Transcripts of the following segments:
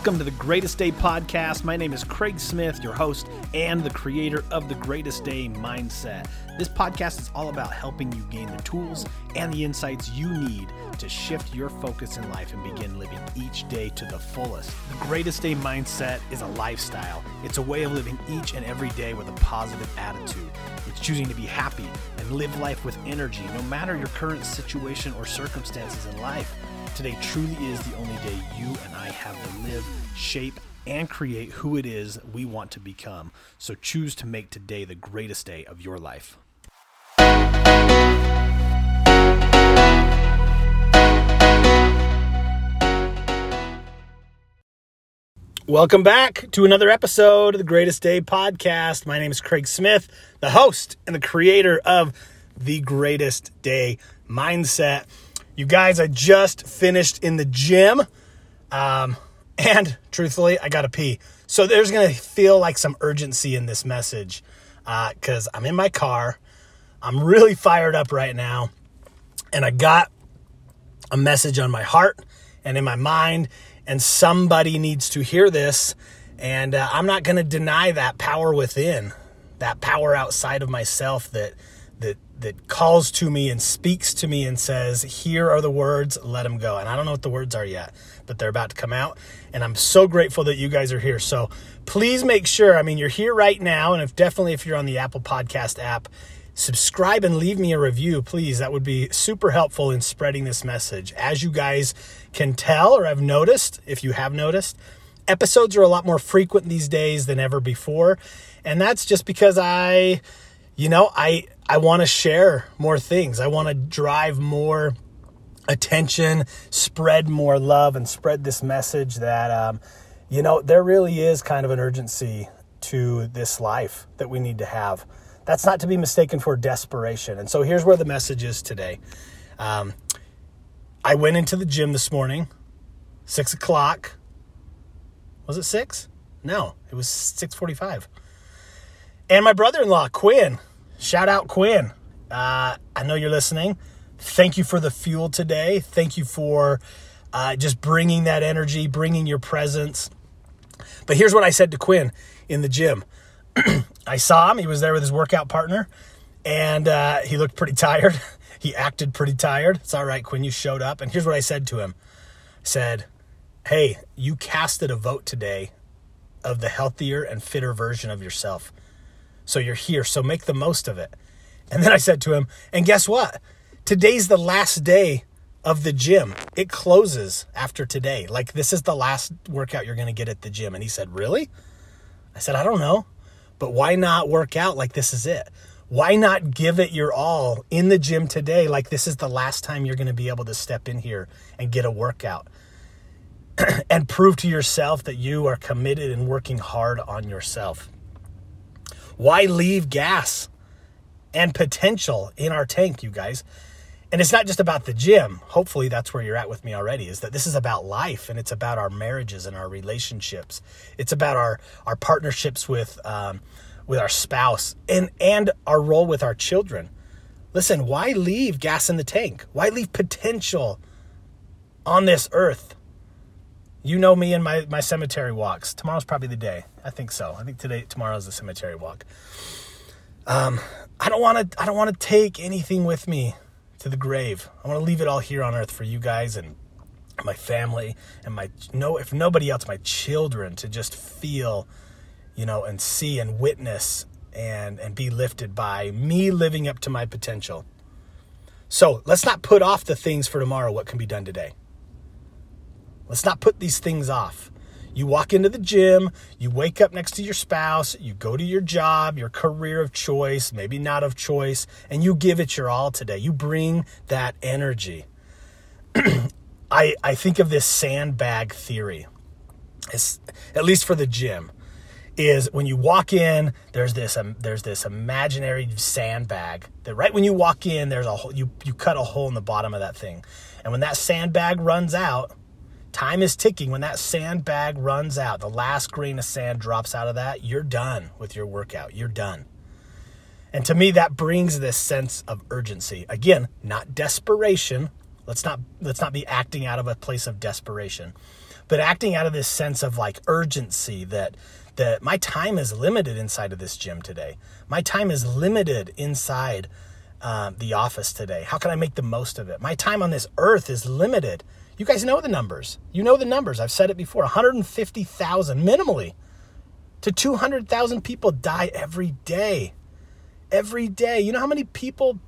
Welcome to the Greatest Day podcast. My name is Craig Smith, your host and the creator of the Greatest Day Mindset. This podcast is all about helping you gain the tools and the insights you need to shift your focus in life and begin living each day to the fullest. The Greatest Day Mindset is a lifestyle, it's a way of living each and every day with a positive attitude. It's choosing to be happy and live life with energy, no matter your current situation or circumstances in life. Today truly is the only day you and I have to live, shape, and create who it is we want to become. So choose to make today the greatest day of your life. Welcome back to another episode of the Greatest Day podcast. My name is Craig Smith, the host and the creator of the Greatest Day Mindset. You guys, I just finished in the gym. Um, and truthfully, I got to pee. So there's going to feel like some urgency in this message because uh, I'm in my car. I'm really fired up right now. And I got a message on my heart and in my mind. And somebody needs to hear this. And uh, I'm not going to deny that power within, that power outside of myself that that that calls to me and speaks to me and says, "Here are the words, let them go." And I don't know what the words are yet, but they're about to come out, and I'm so grateful that you guys are here. So, please make sure, I mean, you're here right now, and if definitely if you're on the Apple Podcast app, subscribe and leave me a review, please. That would be super helpful in spreading this message. As you guys can tell or have noticed, if you have noticed, episodes are a lot more frequent these days than ever before, and that's just because I you know, I I want to share more things. I want to drive more attention, spread more love, and spread this message that um, you know there really is kind of an urgency to this life that we need to have. That's not to be mistaken for desperation. And so here's where the message is today. Um, I went into the gym this morning, six o'clock. Was it six? No, it was six forty-five. And my brother-in-law Quinn Shout out Quinn. Uh, I know you're listening. Thank you for the fuel today. Thank you for uh, just bringing that energy, bringing your presence. But here's what I said to Quinn in the gym. I saw him. He was there with his workout partner, and uh, he looked pretty tired. he acted pretty tired. It's all right, Quinn. You showed up. And here's what I said to him I said, Hey, you casted a vote today of the healthier and fitter version of yourself. So you're here. So make the most of it. And then I said to him, and guess what? Today's the last day of the gym. It closes after today. Like this is the last workout you're going to get at the gym. And he said, Really? I said, I don't know. But why not work out like this is it? Why not give it your all in the gym today like this is the last time you're going to be able to step in here and get a workout? and prove to yourself that you are committed and working hard on yourself. Why leave gas and potential in our tank, you guys? And it's not just about the gym. Hopefully, that's where you're at with me already. Is that this is about life and it's about our marriages and our relationships. It's about our our partnerships with um, with our spouse and and our role with our children. Listen, why leave gas in the tank? Why leave potential on this earth? You know me and my, my cemetery walks. Tomorrow's probably the day. I think so. I think today tomorrow's the cemetery walk. Um, I don't want to I don't want to take anything with me to the grave. I want to leave it all here on earth for you guys and my family and my no if nobody else my children to just feel, you know, and see and witness and and be lifted by me living up to my potential. So, let's not put off the things for tomorrow what can be done today. Let's not put these things off. You walk into the gym, you wake up next to your spouse, you go to your job, your career of choice, maybe not of choice, and you give it your all today. You bring that energy. I, I think of this sandbag theory, it's, at least for the gym, is when you walk in, there's this um, there's this imaginary sandbag that right when you walk in, there's a hole, you you cut a hole in the bottom of that thing, and when that sandbag runs out, Time is ticking. When that sandbag runs out, the last grain of sand drops out of that, you're done with your workout. You're done. And to me, that brings this sense of urgency. Again, not desperation. Let's not let's not be acting out of a place of desperation. but acting out of this sense of like urgency that that my time is limited inside of this gym today. My time is limited inside uh, the office today. How can I make the most of it? My time on this earth is limited. You guys know the numbers. You know the numbers. I've said it before 150,000 minimally to 200,000 people die every day. Every day. You know how many people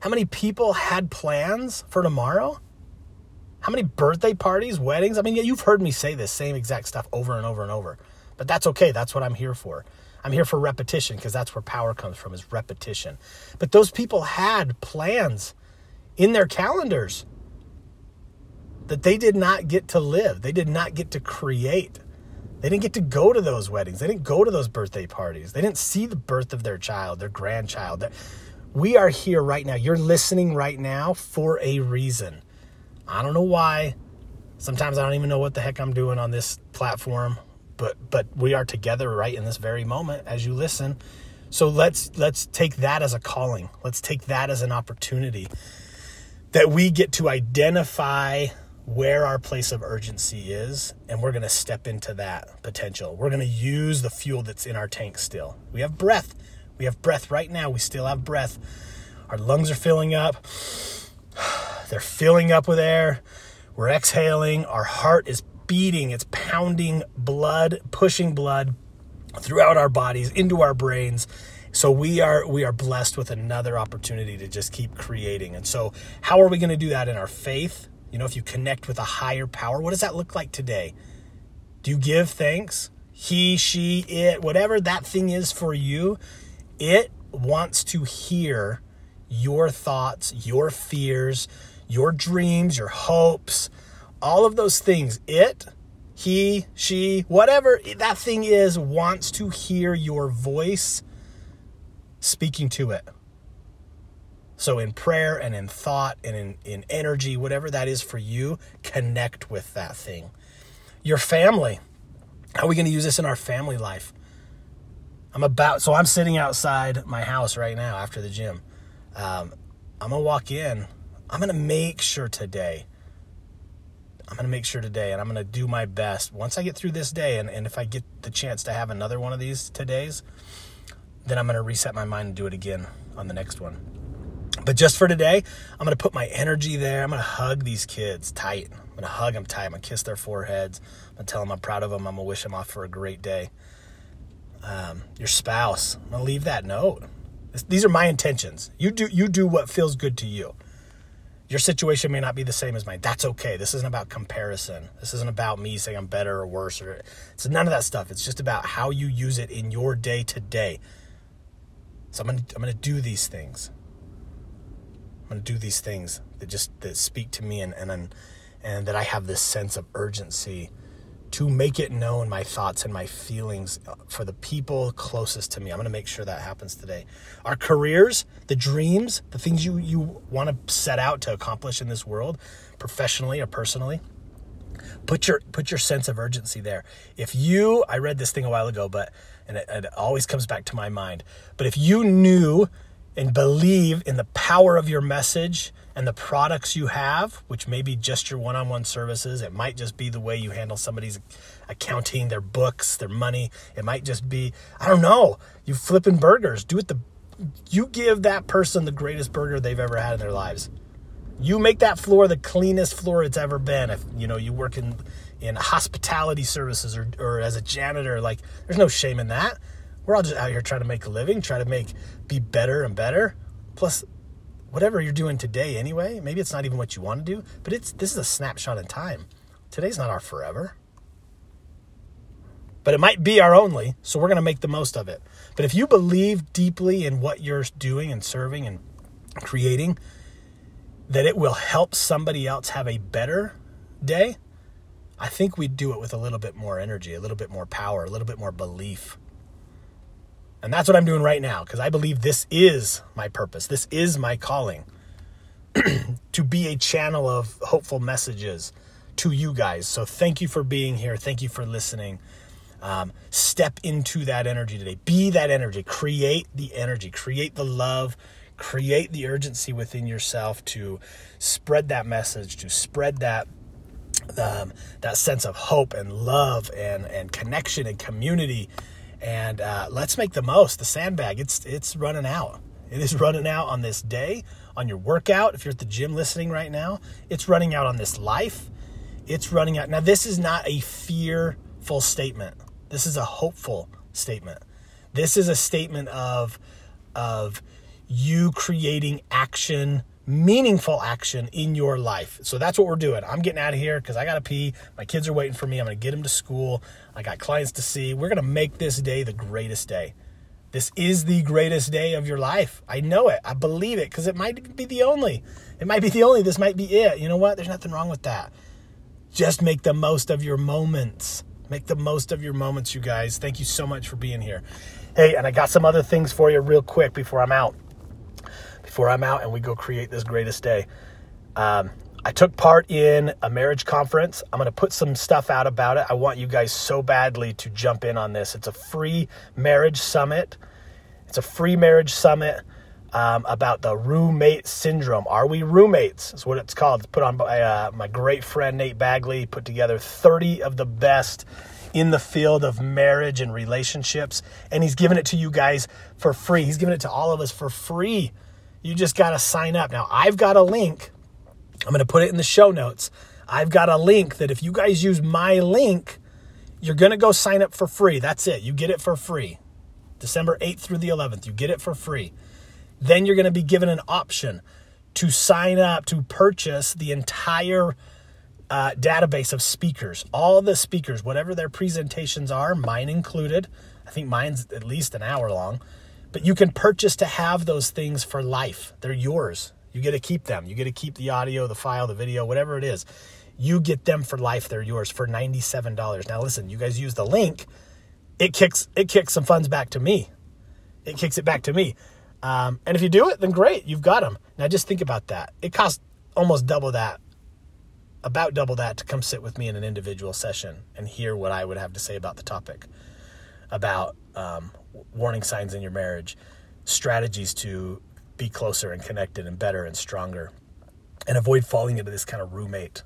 how many people had plans for tomorrow? How many birthday parties, weddings? I mean, you've heard me say this same exact stuff over and over and over. But that's okay. That's what I'm here for. I'm here for repetition because that's where power comes from is repetition. But those people had plans in their calendars that they did not get to live. They did not get to create. They didn't get to go to those weddings. They didn't go to those birthday parties. They didn't see the birth of their child, their grandchild. We are here right now. You're listening right now for a reason. I don't know why. Sometimes I don't even know what the heck I'm doing on this platform, but but we are together right in this very moment as you listen. So let's let's take that as a calling. Let's take that as an opportunity that we get to identify where our place of urgency is and we're going to step into that potential. We're going to use the fuel that's in our tank still. We have breath. We have breath right now. We still have breath. Our lungs are filling up. They're filling up with air. We're exhaling. Our heart is beating. It's pounding blood, pushing blood throughout our bodies into our brains. So we are we are blessed with another opportunity to just keep creating. And so how are we going to do that in our faith? You know, if you connect with a higher power, what does that look like today? Do you give thanks? He, she, it, whatever that thing is for you, it wants to hear your thoughts, your fears, your dreams, your hopes, all of those things. It, he, she, whatever that thing is, wants to hear your voice speaking to it. So, in prayer and in thought and in, in energy, whatever that is for you, connect with that thing. Your family. How are we going to use this in our family life? I'm about, so I'm sitting outside my house right now after the gym. Um, I'm going to walk in. I'm going to make sure today. I'm going to make sure today, and I'm going to do my best. Once I get through this day, and, and if I get the chance to have another one of these todays, then I'm going to reset my mind and do it again on the next one. But just for today, I'm going to put my energy there. I'm going to hug these kids tight. I'm going to hug them tight. I'm going to kiss their foreheads. I'm going to tell them I'm proud of them. I'm going to wish them off for a great day. Um, your spouse, I'm going to leave that note. These are my intentions. You do you do what feels good to you. Your situation may not be the same as mine. That's okay. This isn't about comparison. This isn't about me saying I'm better or worse or it's none of that stuff. It's just about how you use it in your day to day. So I'm I'm gonna do these things. I'm gonna do these things that just that speak to me and and and that I have this sense of urgency to make it known my thoughts and my feelings uh, for the people closest to me. I'm going to make sure that happens today. Our careers, the dreams, the things you, you want to set out to accomplish in this world, professionally or personally, put your put your sense of urgency there. If you, I read this thing a while ago, but and it, it always comes back to my mind. But if you knew and believe in the power of your message and the products you have, which may be just your one on one services, it might just be the way you handle somebody's accounting, their books, their money. It might just be, I don't know, you flipping burgers. Do it the, you give that person the greatest burger they've ever had in their lives. You make that floor the cleanest floor it's ever been. If you know you work in in hospitality services or, or as a janitor, like there's no shame in that. We're all just out here trying to make a living, try to make be better and better. Plus, whatever you're doing today anyway, maybe it's not even what you want to do, but it's this is a snapshot in time. Today's not our forever. But it might be our only, so we're going to make the most of it. But if you believe deeply in what you're doing and serving and creating, that it will help somebody else have a better day, I think we'd do it with a little bit more energy, a little bit more power, a little bit more belief. And that's what I'm doing right now because I believe this is my purpose. This is my calling to be a channel of hopeful messages to you guys. So thank you for being here. Thank you for listening. Um, step into that energy today. Be that energy. Create the energy. Create the love. Create the urgency within yourself to spread that message, to spread that um, that sense of hope and love and, and connection and community. And uh, let's make the most. The sandbag, it's it's running out. It is running out on this day, on your workout. If you're at the gym listening right now, it's running out on this life. It's running out. Now, this is not a fearful statement. This is a hopeful statement. This is a statement of of you creating action meaningful action in your life. So that's what we're doing. I'm getting out of here because I got to pee. My kids are waiting for me. I'm going to get them to school. I got clients to see. We're going to make this day the greatest day. This is the greatest day of your life. I know it. I believe it because it might be the only. It might be the only. This might be it. You know what? There's nothing wrong with that. Just make the most of your moments. Make the most of your moments, you guys. Thank you so much for being here. Hey, and I got some other things for you real quick before I'm out before I'm out and we go create this greatest day. Um, I took part in a marriage conference. I'm going to put some stuff out about it. I want you guys so badly to jump in on this. It's a free marriage summit. It's a free marriage summit um, about the roommate syndrome. Are we roommates? Is what it's called. It's put on by uh, my great friend Nate Bagley. Put together 30 of the best in the field of marriage and relationships, and he's giving it to you guys for free. He's giving it to all of us for free. You just got to sign up. Now, I've got a link. I'm going to put it in the show notes. I've got a link that if you guys use my link, you're going to go sign up for free. That's it. You get it for free. December 8th through the 11th, you get it for free. Then you're going to be given an option to sign up to purchase the entire uh, database of speakers, all the speakers, whatever their presentations are, mine included. I think mine's at least an hour long. But you can purchase to have those things for life. They're yours. You get to keep them. You get to keep the audio, the file, the video, whatever it is. You get them for life. They're yours for $97. Now listen, you guys use the link. It kicks it kicks some funds back to me. It kicks it back to me. Um, and if you do it, then great, you've got them. Now just think about that. It costs almost double that, about double that to come sit with me in an individual session and hear what I would have to say about the topic, about um, warning signs in your marriage, strategies to be closer and connected and better and stronger, and avoid falling into this kind of roommate.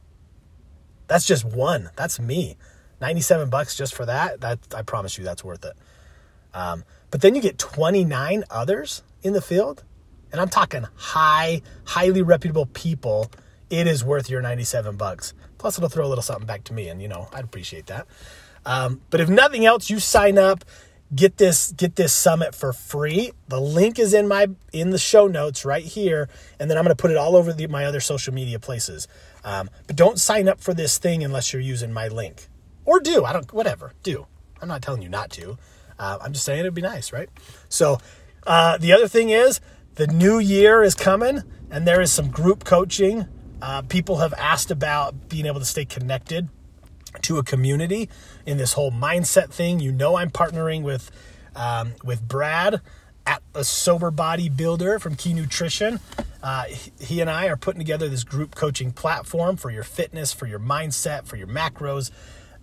That's just one. That's me. 97 bucks just for that. That I promise you that's worth it. Um, but then you get 29 others in the field, and I'm talking high, highly reputable people. It is worth your 97 bucks. Plus, it'll throw a little something back to me, and you know I'd appreciate that. Um, but if nothing else, you sign up get this get this summit for free. The link is in my in the show notes right here. And then i'm going to put it all over the, my other social media places. Um, but don't sign up for this thing unless you're using my link. Or do i don't whatever do. I'm not telling you not to. Uh, i'm just saying it'd be nice right? So uh, the other thing is the new year is coming and there is some group coaching. Uh, people have asked about being able to stay connected to a community in this whole mindset thing. You know, I'm partnering with um, with Brad at a sober body builder from Key Nutrition. Uh, he and I are putting together this group coaching platform for your fitness, for your mindset, for your macros,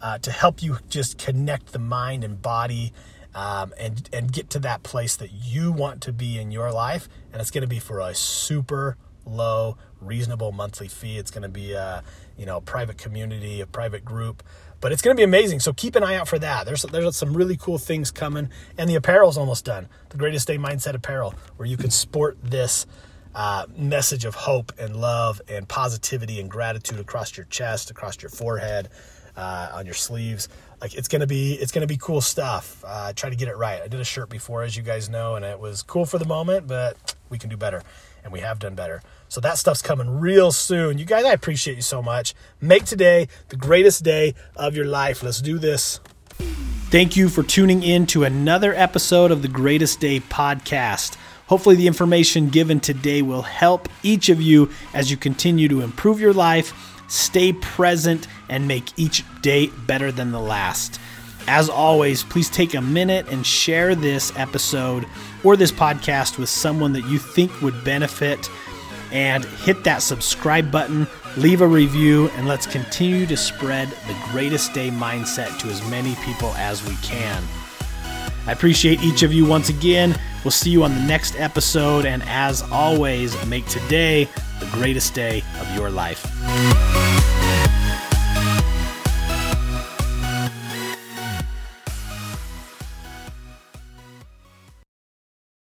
uh, to help you just connect the mind and body um, and and get to that place that you want to be in your life. And it's going to be for a super low, reasonable monthly fee. It's going to be a you know private community, a private group, but it's going to be amazing. So keep an eye out for that. There's there's some really cool things coming, and the apparel's almost done. The Greatest Day Mindset apparel, where you can sport this. Uh, message of hope and love and positivity and gratitude across your chest, across your forehead, uh, on your sleeves. Like it's gonna be it's gonna be cool stuff. Uh, try to get it right. I did a shirt before, as you guys know, and it was cool for the moment, but we can do better and we have done better. So that stuff's coming real soon. You guys, I appreciate you so much. Make today the greatest day of your life. Let's do this. Thank you for tuning in to another episode of the Greatest Day podcast. Hopefully, the information given today will help each of you as you continue to improve your life, stay present, and make each day better than the last. As always, please take a minute and share this episode or this podcast with someone that you think would benefit. And hit that subscribe button, leave a review, and let's continue to spread the greatest day mindset to as many people as we can. I appreciate each of you once again. We'll see you on the next episode. And as always, make today the greatest day of your life.